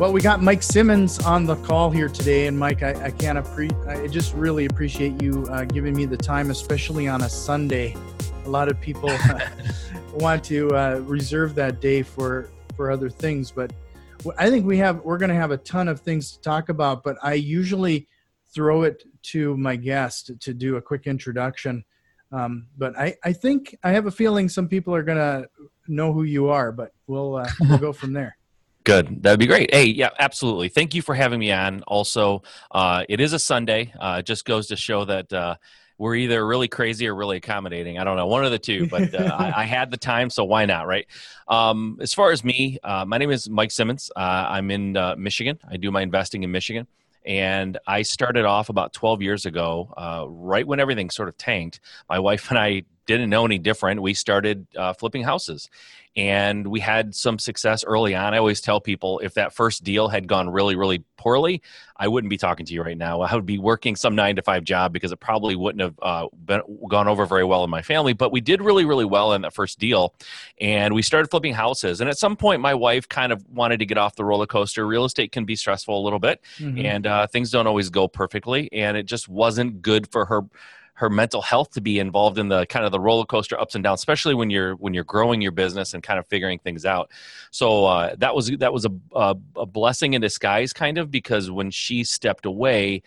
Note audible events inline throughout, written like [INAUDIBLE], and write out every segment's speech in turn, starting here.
Well, we got Mike Simmons on the call here today, and Mike, I, I can't appre- I just really appreciate you uh, giving me the time, especially on a Sunday. A lot of people [LAUGHS] [LAUGHS] want to uh, reserve that day for for other things, but I think we have we're going to have a ton of things to talk about. But I usually throw it to my guest to do a quick introduction. Um, but I, I think I have a feeling some people are going to know who you are, but we'll uh, we'll go from there. [LAUGHS] Good. That'd be great. Hey, yeah, absolutely. Thank you for having me on. Also, uh, it is a Sunday. Uh, it just goes to show that uh, we're either really crazy or really accommodating. I don't know, one of the two, [LAUGHS] but uh, I, I, had the time, so why not, right? Um, as far as me, uh, my name is Mike Simmons. Uh, I'm in Michigan. I do my investing in Michigan. And I started off about 12 years ago, right when everything sort of tanked. My wife and I didn't know any different. We started flipping houses and we had some success early on. I always tell people if that first deal had gone really, really poorly, I wouldn't be talking to you right now. I would be working some nine to five job because it probably wouldn't have uh, been, gone over very well in my family. But we did really, really well in that first deal, and we started flipping houses. And at some point, my wife kind of wanted to get off the roller coaster. Real estate can be stressful a little bit, mm-hmm. and uh, things don't always go perfectly, and it just wasn't good for her her mental health to be involved in the kind of the roller coaster ups and downs, especially when you're when you're growing your business and kind of figuring things out. So uh, that was that was a, a, a blessing in disguise, kind of, because when she stepped away,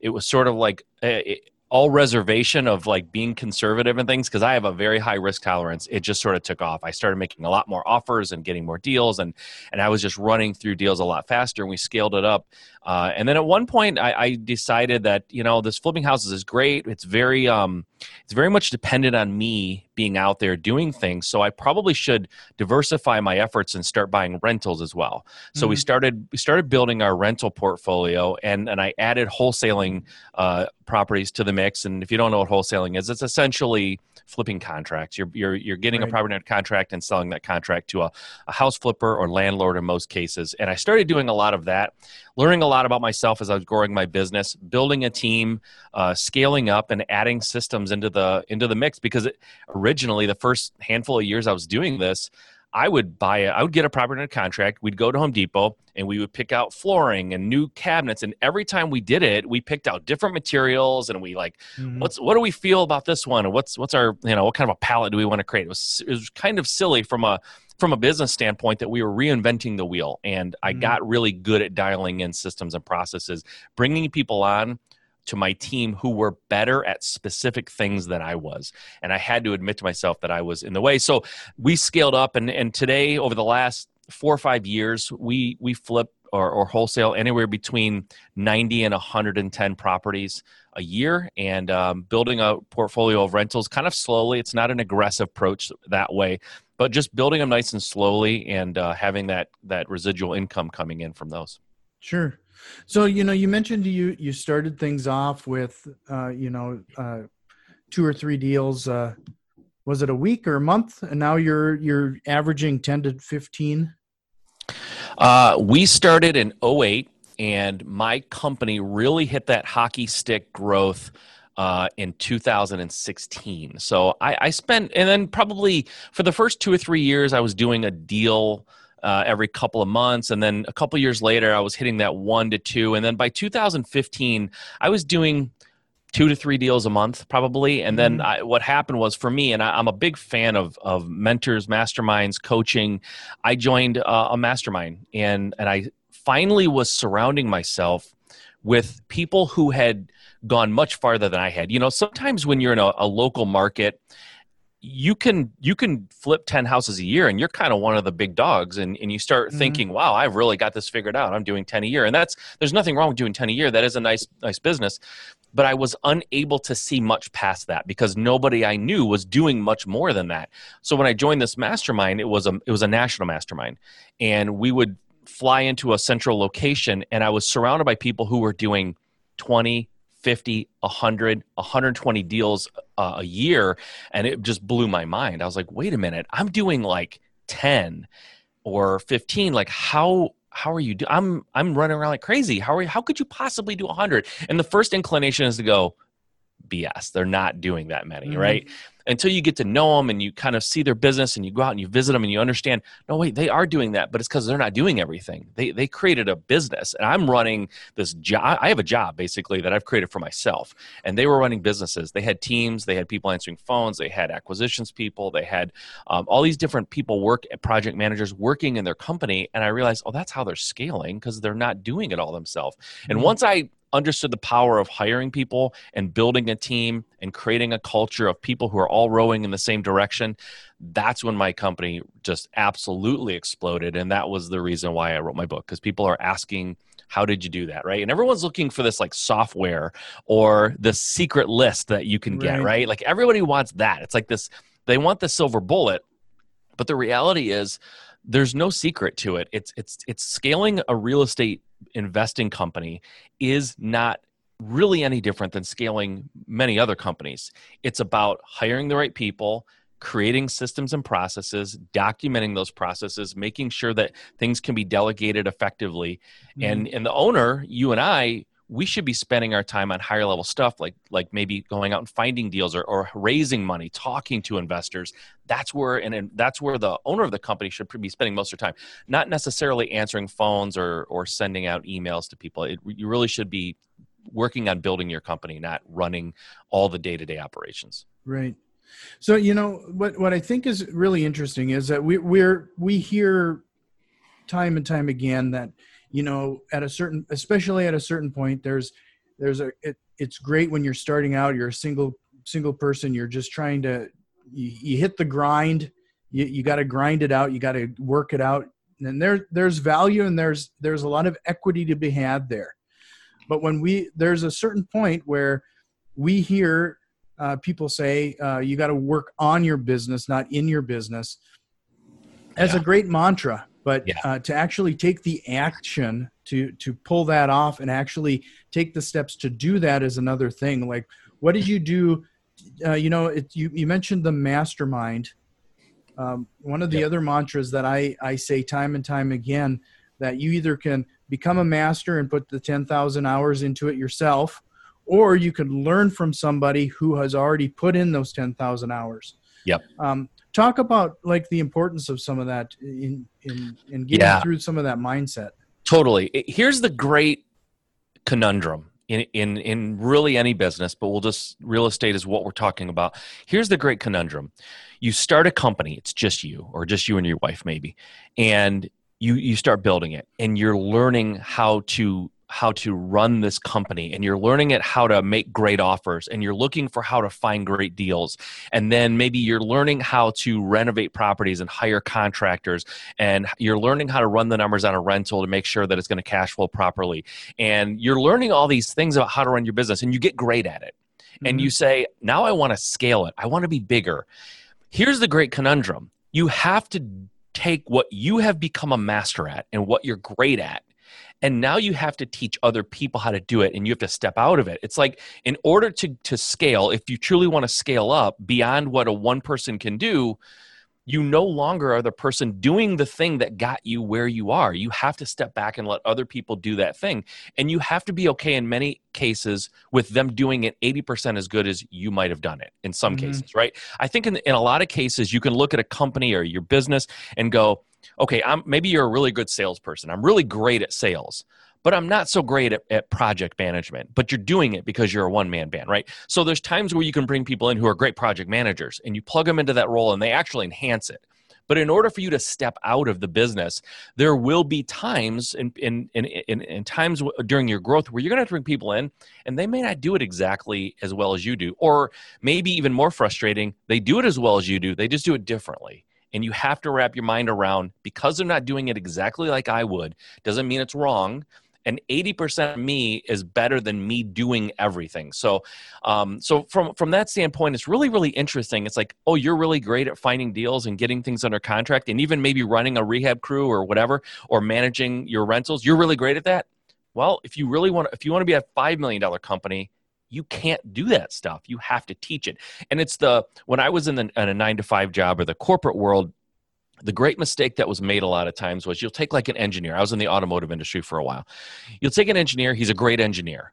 it was sort of like. Eh, all reservation of like being conservative and things because I have a very high risk tolerance. It just sort of took off. I started making a lot more offers and getting more deals, and and I was just running through deals a lot faster. And we scaled it up. Uh, and then at one point, I, I, decided that you know this flipping houses is great. It's very um, it's very much dependent on me being out there doing things. So I probably should diversify my efforts and start buying rentals as well. So mm-hmm. we started we started building our rental portfolio, and and I added wholesaling uh, properties to the mix. And if you don't know what wholesaling is, it's essentially flipping contracts. You're you're you're getting right. a property under contract and selling that contract to a, a house flipper or landlord in most cases. And I started doing a lot of that, learning a lot about myself as I was growing my business, building a team, uh, scaling up, and adding systems into the into the mix. Because it, originally, the first handful of years I was doing this, I would buy it. I would get a property under contract. We'd go to Home Depot and we would pick out flooring and new cabinets. And every time we did it, we picked out different materials and we like, mm-hmm. what's what do we feel about this one? And what's what's our you know what kind of a palette do we want to create? It was it was kind of silly from a from a business standpoint that we were reinventing the wheel. And I mm-hmm. got really good at dialing in systems and processes, bringing people on to my team who were better at specific things than I was. And I had to admit to myself that I was in the way. So we scaled up and, and today over the last four or five years, we we flip or, or wholesale anywhere between 90 and 110 properties a year and um, building a portfolio of rentals kind of slowly. It's not an aggressive approach that way, but just building them nice and slowly and uh, having that that residual income coming in from those. Sure. So you know, you mentioned you you started things off with uh, you know uh, two or three deals. Uh, was it a week or a month? And now you're you're averaging ten to fifteen. Uh, we started in 08 and my company really hit that hockey stick growth uh, in 2016. So I, I, spent, and then probably for the first two or three years, I was doing a deal uh, every couple of months. And then a couple years later, I was hitting that one to two. And then by 2015, I was doing two to three deals a month probably and then mm-hmm. I, what happened was for me and I, am a big fan of, of mentors masterminds coaching i joined uh, a mastermind and, and i finally was surrounding myself with people who had gone much farther than i had you know sometimes when you're in a, a local market you can you can flip 10 houses a year and you're kind of one of the big dogs and, and you start mm-hmm. thinking wow i've really got this figured out. I'm doing 10 a year. And that's there's nothing wrong with doing 10 a year. That is a nice nice business. But i was unable to see much past that because nobody i knew was doing much more than that. So when i joined this mastermind it was a it was a national mastermind. And we would fly into a central location and i was surrounded by people who were doing 20 50, 100, 120 deals uh, a year. And it just blew my mind. I was like, wait a minute, I'm doing like 10 or 15. Like, how how are you doing? I'm I'm running around like crazy. How are you, how could you possibly do 100? And the first inclination is to go, BS. They're not doing that many, mm-hmm. right? Until you get to know them and you kind of see their business and you go out and you visit them and you understand, no, wait, they are doing that, but it's because they're not doing everything. They, they created a business and I'm running this job. I have a job basically that I've created for myself. And they were running businesses. They had teams, they had people answering phones, they had acquisitions people, they had um, all these different people work, project managers working in their company. And I realized, oh, that's how they're scaling because they're not doing it all themselves. And mm-hmm. once I understood the power of hiring people and building a team and creating a culture of people who are all rowing in the same direction, that's when my company just absolutely exploded. And that was the reason why I wrote my book because people are asking, how did you do that right and everyone's looking for this like software or the secret list that you can get right. right like everybody wants that it's like this they want the silver bullet but the reality is there's no secret to it it's it's it's scaling a real estate investing company is not really any different than scaling many other companies. It's about hiring the right people, creating systems and processes, documenting those processes, making sure that things can be delegated effectively. Mm-hmm. And and the owner, you and I, we should be spending our time on higher level stuff like like maybe going out and finding deals or, or raising money talking to investors. That's where and, and that's where the owner of the company should be spending most of their time. Not necessarily answering phones or or sending out emails to people. It, you really should be working on building your company not running all the day-to-day operations. Right. So you know what what i think is really interesting is that we we're we hear time and time again that you know at a certain especially at a certain point there's there's a it, it's great when you're starting out you're a single single person you're just trying to you, you hit the grind you, you got to grind it out you got to work it out. And there there's value and there's there's a lot of equity to be had there. But when we there's a certain point where we hear uh, people say uh, you got to work on your business not in your business. As yeah. a great mantra but yeah. uh, to actually take the action to to pull that off and actually take the steps to do that is another thing like what did you do uh, you know it, you, you mentioned the mastermind um, one of the yep. other mantras that I, I say time and time again that you either can become a master and put the 10,000 hours into it yourself or you can learn from somebody who has already put in those 10,000 hours Yep. Um, talk about like the importance of some of that in in, in getting yeah. through some of that mindset. Totally. Here's the great conundrum in, in in really any business, but we'll just real estate is what we're talking about. Here's the great conundrum. You start a company, it's just you, or just you and your wife, maybe, and you you start building it and you're learning how to how to run this company and you're learning it how to make great offers and you're looking for how to find great deals and then maybe you're learning how to renovate properties and hire contractors and you're learning how to run the numbers on a rental to make sure that it's going to cash flow properly and you're learning all these things about how to run your business and you get great at it. Mm-hmm. and you say now i want to scale it. I want to be bigger. Here's the great conundrum. You have to take what you have become a master at and what you're great at and now you have to teach other people how to do it and you have to step out of it it's like in order to to scale if you truly want to scale up beyond what a one person can do you no longer are the person doing the thing that got you where you are. You have to step back and let other people do that thing. And you have to be okay in many cases with them doing it 80% as good as you might have done it in some mm-hmm. cases, right? I think in, in a lot of cases, you can look at a company or your business and go, okay, I'm, maybe you're a really good salesperson. I'm really great at sales, but I'm not so great at, at project management. But you're doing it because you're a one man band, right? So there's times where you can bring people in who are great project managers and you plug them into that role and they actually enhance it. But in order for you to step out of the business, there will be times in, in, in, in, in times during your growth where you're going to have to bring people in and they may not do it exactly as well as you do. Or maybe even more frustrating, they do it as well as you do, they just do it differently and you have to wrap your mind around because they're not doing it exactly like I would doesn't mean it's wrong and 80% of me is better than me doing everything. So um, so from from that standpoint it's really really interesting. It's like oh you're really great at finding deals and getting things under contract and even maybe running a rehab crew or whatever or managing your rentals. You're really great at that? Well if you really want if you want to be a $5 million company you can't do that stuff. You have to teach it. And it's the when I was in, the, in a nine to five job or the corporate world, the great mistake that was made a lot of times was you'll take like an engineer. I was in the automotive industry for a while. You'll take an engineer, he's a great engineer,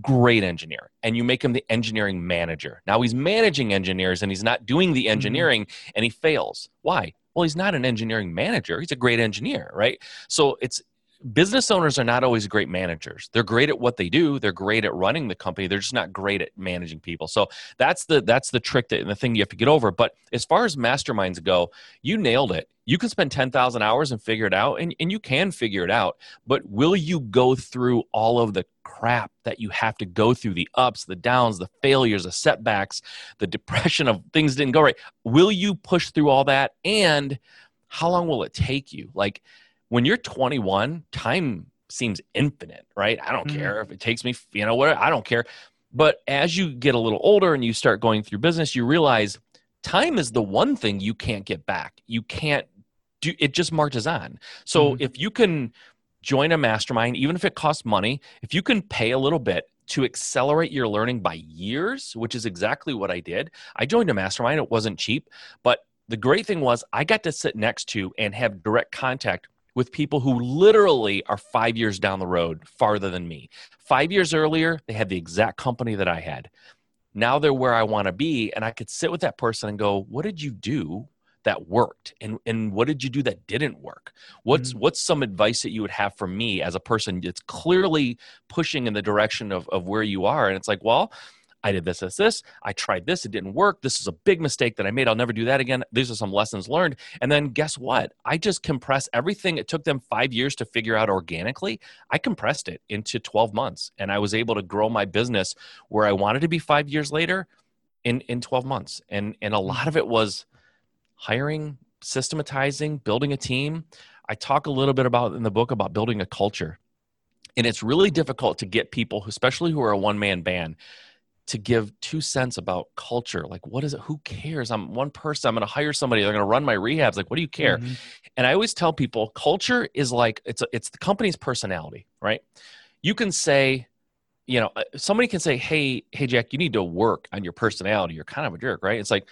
great engineer, and you make him the engineering manager. Now he's managing engineers and he's not doing the mm-hmm. engineering and he fails. Why? Well, he's not an engineering manager. He's a great engineer, right? So it's business owners are not always great managers. They're great at what they do. They're great at running the company. They're just not great at managing people. So that's the that's the trick that and the thing you have to get over. But as far as masterminds go, you nailed it. You can spend 10,000 hours and figure it out and, and you can figure it out. But will you go through all of the crap that you have to go through the ups, the downs, the failures, the setbacks, the depression of things didn't go right? Will you push through all that and how long will it take you? Like when you're 21, time seems infinite, right? I don't mm-hmm. care if it takes me, you know what? I don't care. But as you get a little older and you start going through business, you realize time is the one thing you can't get back. You can't do it just marches on. So mm-hmm. if you can join a mastermind, even if it costs money, if you can pay a little bit to accelerate your learning by years, which is exactly what I did. I joined a mastermind. It wasn't cheap, but the great thing was I got to sit next to and have direct contact with people who literally are five years down the road farther than me. Five years earlier, they had the exact company that I had. Now they're where I want to be. And I could sit with that person and go, What did you do that worked? And, and what did you do that didn't work? What's, mm-hmm. what's some advice that you would have for me as a person that's clearly pushing in the direction of, of where you are? And it's like, Well, I did this, this, this. I tried this. It didn't work. This is a big mistake that I made. I'll never do that again. These are some lessons learned. And then guess what? I just compressed everything. It took them five years to figure out organically. I compressed it into 12 months and I was able to grow my business where I wanted to be five years later in, in 12 months. And, and a mm. lot of it was hiring, systematizing, building a team. I talk a little bit about in the book about building a culture. And it's really difficult to get people, especially who are a one man band, to give two cents about culture. Like, what is it? Who cares? I'm one person. I'm going to hire somebody. They're going to run my rehabs. Like, what do you care? Mm-hmm. And I always tell people, culture is like it's a, it's the company's personality, right? You can say, you know, uh, somebody can say, hey, hey, Jack, you need to work on your personality. You're kind of a jerk, right? It's like,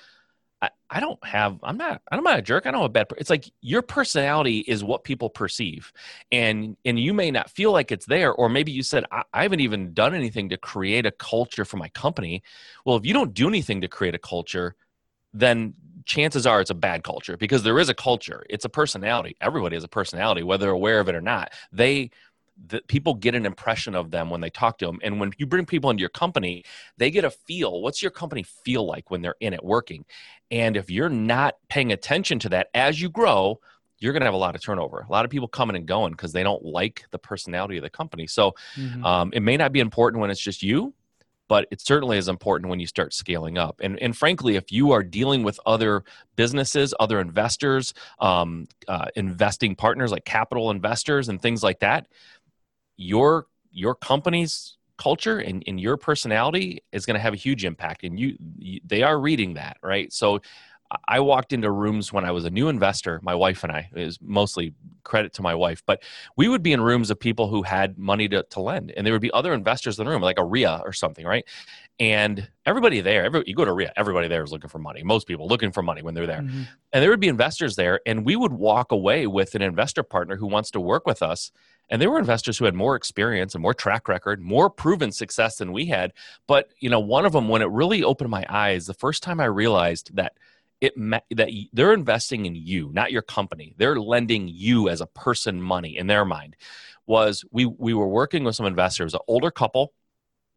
I, I don't have i'm not i'm not a jerk i don't a bad it's like your personality is what people perceive and and you may not feel like it's there or maybe you said I, I haven't even done anything to create a culture for my company. Well if you don't do anything to create a culture then chances are it's a bad culture because there is a culture it's a personality everybody has a personality whether aware of it or not. They that people get an impression of them when they talk to them. And when you bring people into your company, they get a feel. What's your company feel like when they're in it working? And if you're not paying attention to that as you grow, you're going to have a lot of turnover. A lot of people coming and going because they don't like the personality of the company. So mm-hmm. um, it may not be important when it's just you, but it certainly is important when you start scaling up. And, and frankly, if you are dealing with other businesses, other investors, um, uh, investing partners like capital investors and things like that, your your company's culture and, and your personality is going to have a huge impact and you, you, they are reading that right so I walked into rooms when I was a new investor, my wife and I, is mostly credit to my wife, but we would be in rooms of people who had money to, to lend. And there would be other investors in the room, like a RIA or something, right? And everybody there, every, you go to RIA, everybody there is looking for money. Most people looking for money when they're there. Mm-hmm. And there would be investors there, and we would walk away with an investor partner who wants to work with us. And there were investors who had more experience and more track record, more proven success than we had. But, you know, one of them, when it really opened my eyes, the first time I realized that – it that they're investing in you, not your company. They're lending you as a person money in their mind. Was we we were working with some investors, an older couple.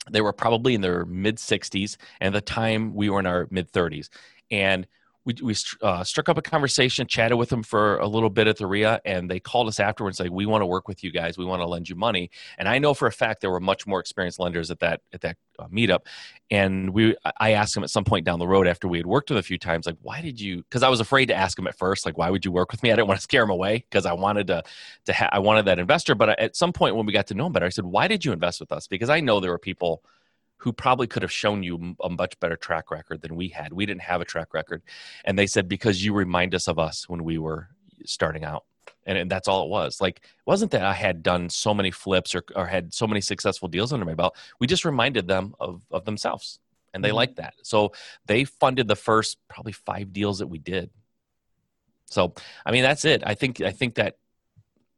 They were probably in their mid 60s, and at the time we were in our mid 30s, and we, we uh, struck up a conversation, chatted with them for a little bit at the RIA, and they called us afterwards like, "We want to work with you guys. We want to lend you money." And I know for a fact there were much more experienced lenders at that at that uh, meetup. And we, I asked them at some point down the road after we had worked with a few times, like, "Why did you?" Because I was afraid to ask them at first, like, "Why would you work with me?" I didn't want to scare them away because I wanted to to ha- I wanted that investor. But at some point when we got to know them better, I said, "Why did you invest with us?" Because I know there were people who probably could have shown you a much better track record than we had. We didn't have a track record. And they said, because you remind us of us when we were starting out. and, and that's all it was like it wasn't that i had done so many flips or, or had so many successful deals under my belt we just reminded them of, of themselves and they mm-hmm. liked that so they funded the first probably five deals that we did so i mean that's it i think i think that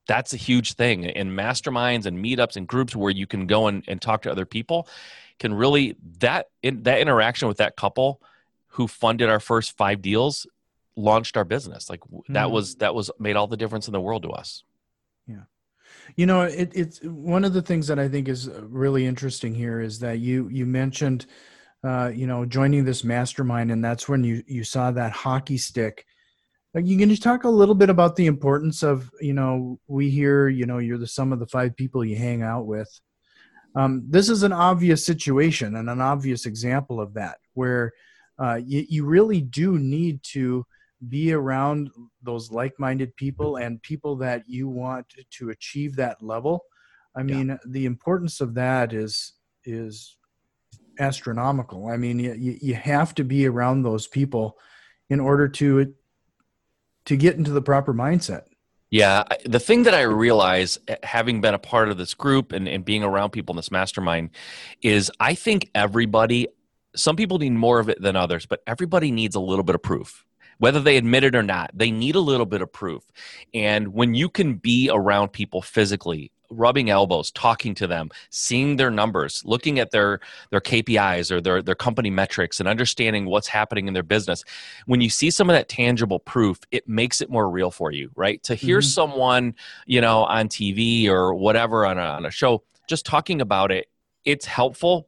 that's a huge thing in masterminds and meetups and groups where you can go and, and talk to other people can really that in, that interaction with that couple who funded our first five deals launched our business. Like mm-hmm. that was that was made all the difference in the world to us. Yeah. You know it, it's one of the things that i think is really interesting here is that you you mentioned uh, you know joining this mastermind and that's when you you saw that hockey stick. Like you can just talk a little bit about the importance of you know we hear you know you're the sum of the five people you hang out with um, this is an obvious situation and an obvious example of that where uh, you, you really do need to be around those like-minded people and people that you want to achieve that level. I mean yeah. the importance of that is is astronomical. I mean you, you have to be around those people in order to to get into the proper mindset yeah the thing that i realize eh, having been a part of this group and, and being around people in this mastermind is i think everybody some people need more of it than others but everybody needs a little bit of proof. Whether they admit it or not they need a little bit of proof. And when you can be around people physically rubbing elbows talking to them seeing their numbers looking at their their kpis or their their company metrics and understanding what's happening in their business when you see some of that tangible proof it makes it more real for you right to hear mm-hmm. someone you know on tv or whatever on a, on a show just talking about it it's helpful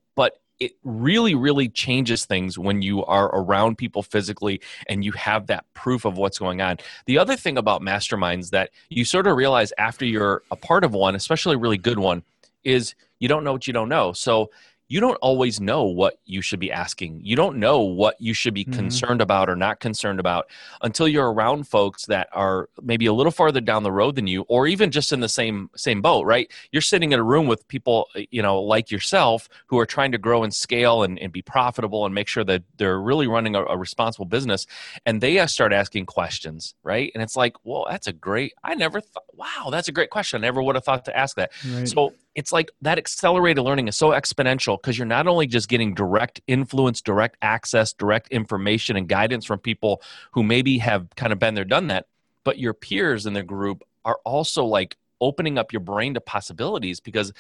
it really really changes things when you are around people physically and you have that proof of what's going on. The other thing about masterminds that you sort of realize after you're a part of one especially a really good one is you don't know what you don't know. So you don't always know what you should be asking. You don't know what you should be mm-hmm. concerned about or not concerned about until you're around folks that are maybe a little farther down the road than you or even just in the same same boat, right? You're sitting in a room with people, you know, like yourself who are trying to grow and scale and, and be profitable and make sure that they're really running a, a responsible business and they start asking questions, right? And it's like, well, that's a great I never thought wow, that's a great question. I never would have thought to ask that. Right. So it's like that accelerated learning is so exponential because you're not only just getting direct influence, direct access, direct information and guidance from people who maybe have kind of been there, done that, but your peers in the group are also like opening up your brain to possibilities because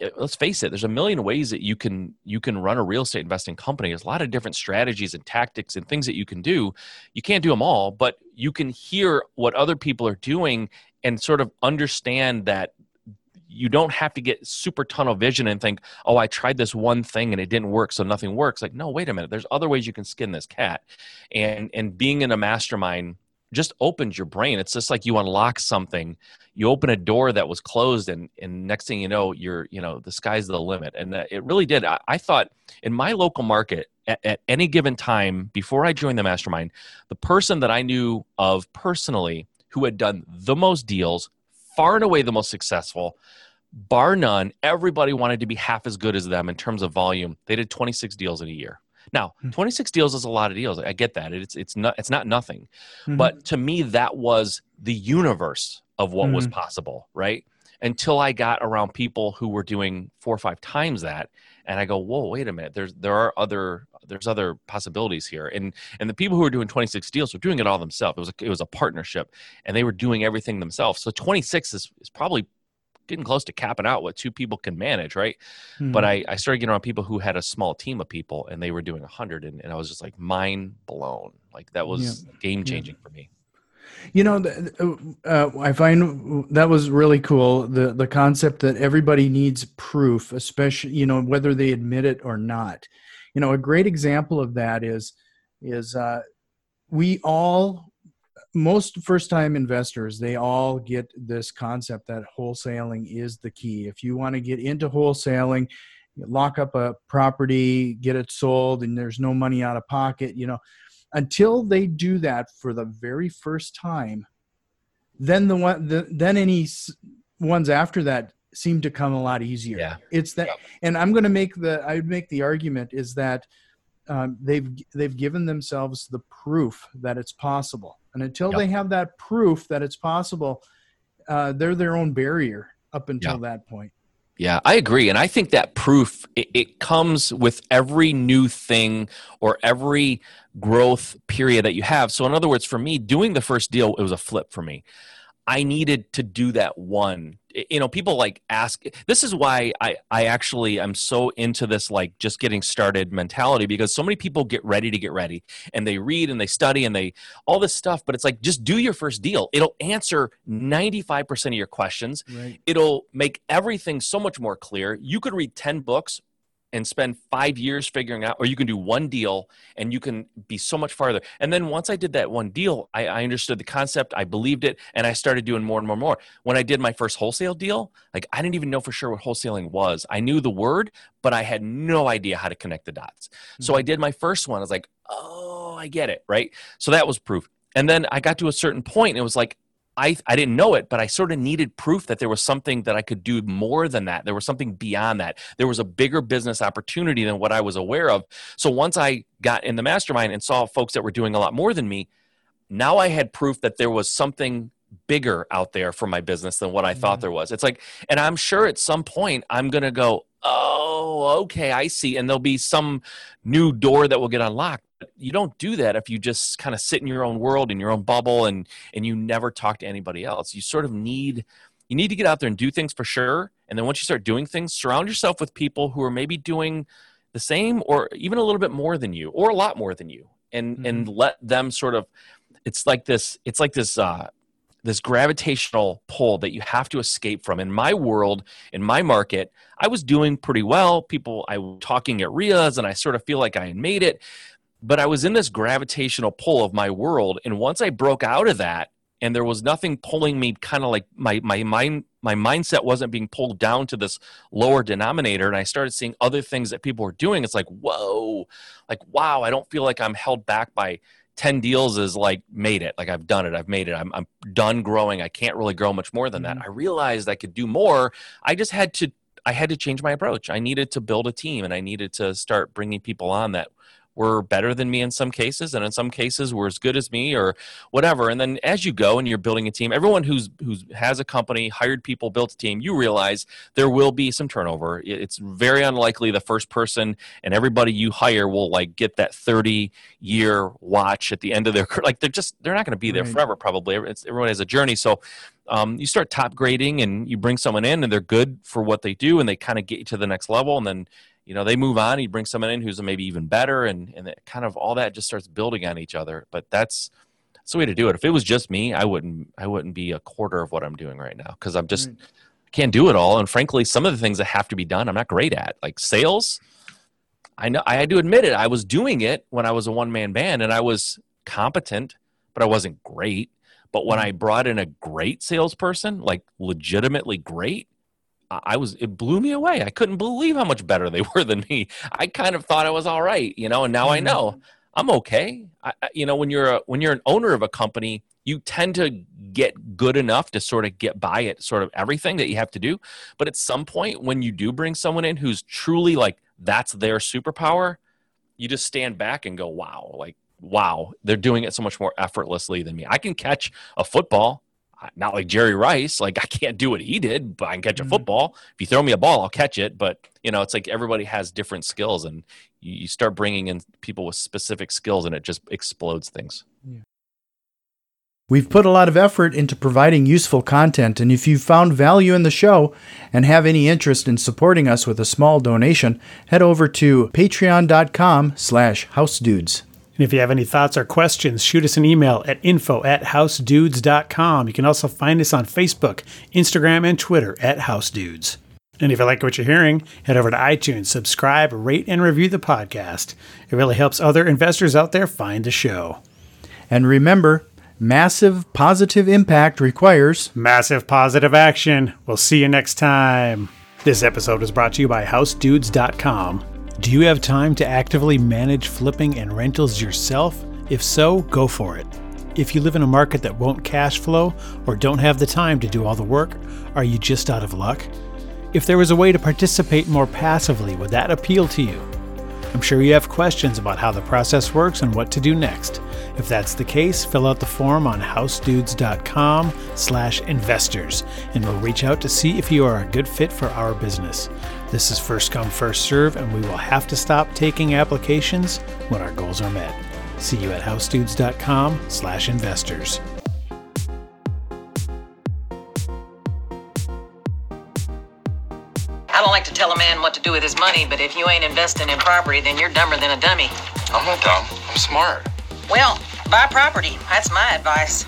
eh, let's face it there's a million ways that you can you can run a real estate investing company. There's a lot of different strategies and tactics and things that you can do. You can't do them all but you can hear what other people are doing and sort of understand that you don't have to get super tunnel vision and think, oh, I tried this one thing and it didn't work, so nothing works. Like, no, wait a minute. There's other ways you can skin this cat. And and being in a mastermind just opens your brain. It's just like you unlock something. You open a door that was closed, and and next thing you know, you're you know the sky's the limit. And uh, it really did. I, I thought in my local market at, at any given time before I joined the mastermind, the person that I knew of personally who had done the most deals, far and away the most successful, bar none, everybody wanted to be half as good as them in terms of volume. They did 26 deals in a year. Now, hmm. 26 deals is a lot of deals. I get that. It's it's not it's not nothing. Mm-hmm. But to me that was the universe of what mm-hmm. was possible, right? Until I got around people who were doing four or five times that and I go, "Whoa, wait a minute. There's there are other there's other possibilities here." And and the people who were doing 26 deals were doing it all themselves. It was a, it was a partnership and they were doing everything themselves. So 26 is is probably getting close to capping out what two people can manage, right? Mm-hmm. But I, I started getting around people who had a small team of people and they were doing 100, and, and I was just like mind blown. Like that was yeah. game changing yeah. for me. You know, uh, I find that was really cool. The the concept that everybody needs proof, especially you know whether they admit it or not. You know, a great example of that is is uh, we all most first time investors they all get this concept that wholesaling is the key. If you want to get into wholesaling lock up a property get it sold and there's no money out of pocket you know until they do that for the very first time then the one the, then any ones after that seem to come a lot easier yeah it's that and i'm going to make the i would make the argument is that um, they've they've given themselves the proof that it's possible and until yep. they have that proof that it's possible uh, they're their own barrier up until yeah. that point. Yeah, I agree. And I think that proof it, it, comes with every new thing or every growth period that you have. So in other words, for me, doing the first deal, it was a flip for me. I needed to do that one. You know, people like ask. This is why I I actually I'm so into this like just getting started mentality because so many people get ready to get ready and they read and they study and they all this stuff. But it's like just do your first deal. It'll answer 95 percent of your questions. Right. It'll make everything so much more clear. You could read 10 books and spend five years figuring out, or you can do one deal and you can be so much farther. And then once I did that one deal, I, I, understood the concept, I believed it, and I started doing more and more and more. When I did my first wholesale deal, like I didn't even know for sure what wholesaling was. I knew the word, but I had no idea how to connect the dots. Mm-hmm. So I did my first one. I was like, oh, I get it, right? So that was proof. And then I got to a certain point, and it was like, I, I didn't know it, but I sort of needed proof that there was something that I could do more than that. There was something beyond that. There was a bigger business opportunity than what I was aware of. So once I got in the mastermind and saw folks that were doing a lot more than me, now I had proof that there was something bigger out there for my business than what I thought there was. It's like, and I'm sure at some point I'm going to go, oh, okay, I see. And there'll be some new door that will get unlocked you don't do that if you just kind of sit in your own world in your own bubble and and you never talk to anybody else you sort of need you need to get out there and do things for sure and then once you start doing things surround yourself with people who are maybe doing the same or even a little bit more than you or a lot more than you and mm-hmm. and let them sort of it's like this it's like this uh this gravitational pull that you have to escape from. In my world, in my market, I was doing pretty well. People, I was talking at RIAs and I sort of feel like I had made it but I was in this gravitational pull of my world. And once I broke out of that, and there was nothing pulling me kind of like my my mind my mindset wasn't being pulled down to this lower denominator and i started seeing other things that people were doing it's like whoa like wow i don't feel like i'm held back by 10 deals is like made it like i've done it i've made it i'm, I'm done growing i can't really grow much more than that mm-hmm. i realized i could do more i just had to i had to change my approach i needed to build a team and i needed to start bringing people on that were better than me in some cases and in some cases were as good as me or whatever. And then as you go and you're building a team everyone who's who's has a company hired people built a team you realize there will be some turnover. It's very unlikely the first person and everybody you hire will like get that 30 year watch at the end of their [LAUGHS] like they're just they're not going to be there right. forever probably. It's, everyone has a journey. So um, you start top grading and you bring someone in and they're good for what they do and they kind of get you to the next level and then you know they move on He brings someone in who's maybe even better and and kind of all that just starts building on each other but that's that's the way to do it. If it was just me i wouldn't i wouldn't be a quarter of what i'm doing right now because i'm just right. can't do it all and frankly some of the things that have to be done i'm not great at like sales. I know i had to admit it i was doing it when i was a one-man band and i was competent but i wasn't great. But when i mm-hmm. brought in a great salesperson like legitimately great I was it blew me away. I couldn't believe how much better they [LAUGHS] were than me. I kind of thought I was all right, you know, and now I know mm-hmm. I'm okay. I, you know, when you're a when you're an owner of a company, you tend to get good enough to sort of get by at sort of everything that you have to do. But at some point, when you do bring someone in who's truly like that's their superpower, you just stand back and go, "Wow!" Like, wow, they're doing it so much more effortlessly than me. I can catch a football not like Jerry Rice. Like [LAUGHS] I can't do what he did, but I can catch a mm-hmm. football. If you throw me a ball, I'll catch it. But you know, it's like everybody has different skills, and you, you start bringing in people with specific skills, and it just explodes things. Yeah. We've put a lot of effort into providing useful content, and if you found value in the show and have any interest in supporting us with a small donation, head over to patreon.com slash housedudes. And if you have any thoughts or questions, shoot us an email at info at housedudes.com. You can also find us on Facebook, Instagram, and Twitter at housedudes. And if you like what you're hearing, head over to iTunes, subscribe, rate, and review the podcast. It really helps other investors out there find the show. And remember, massive positive impact requires massive positive action. We'll see you next time. This episode is brought to you by HouseDudes.com. Do you have time to actively manage flipping and rentals yourself? If so, go for it. If you live in a market that won't cash flow or don't have the time to do all the work, are you just out of luck? If there was a way to participate more passively, would that appeal to you? I'm sure you have questions about how the process works and what to do next. If that's the case, fill out the form on housedudes.com slash investors, and we'll reach out to see if you are a good fit for our business. This is first come, first serve, and we will have to stop taking applications when our goals are met. See you at housedudes.com slash investors. I don't like to tell a man what to do with his money, but if you ain't investing in property, then you're dumber than a dummy. I'm not dumb. I'm smart. Well, buy property. That's my advice.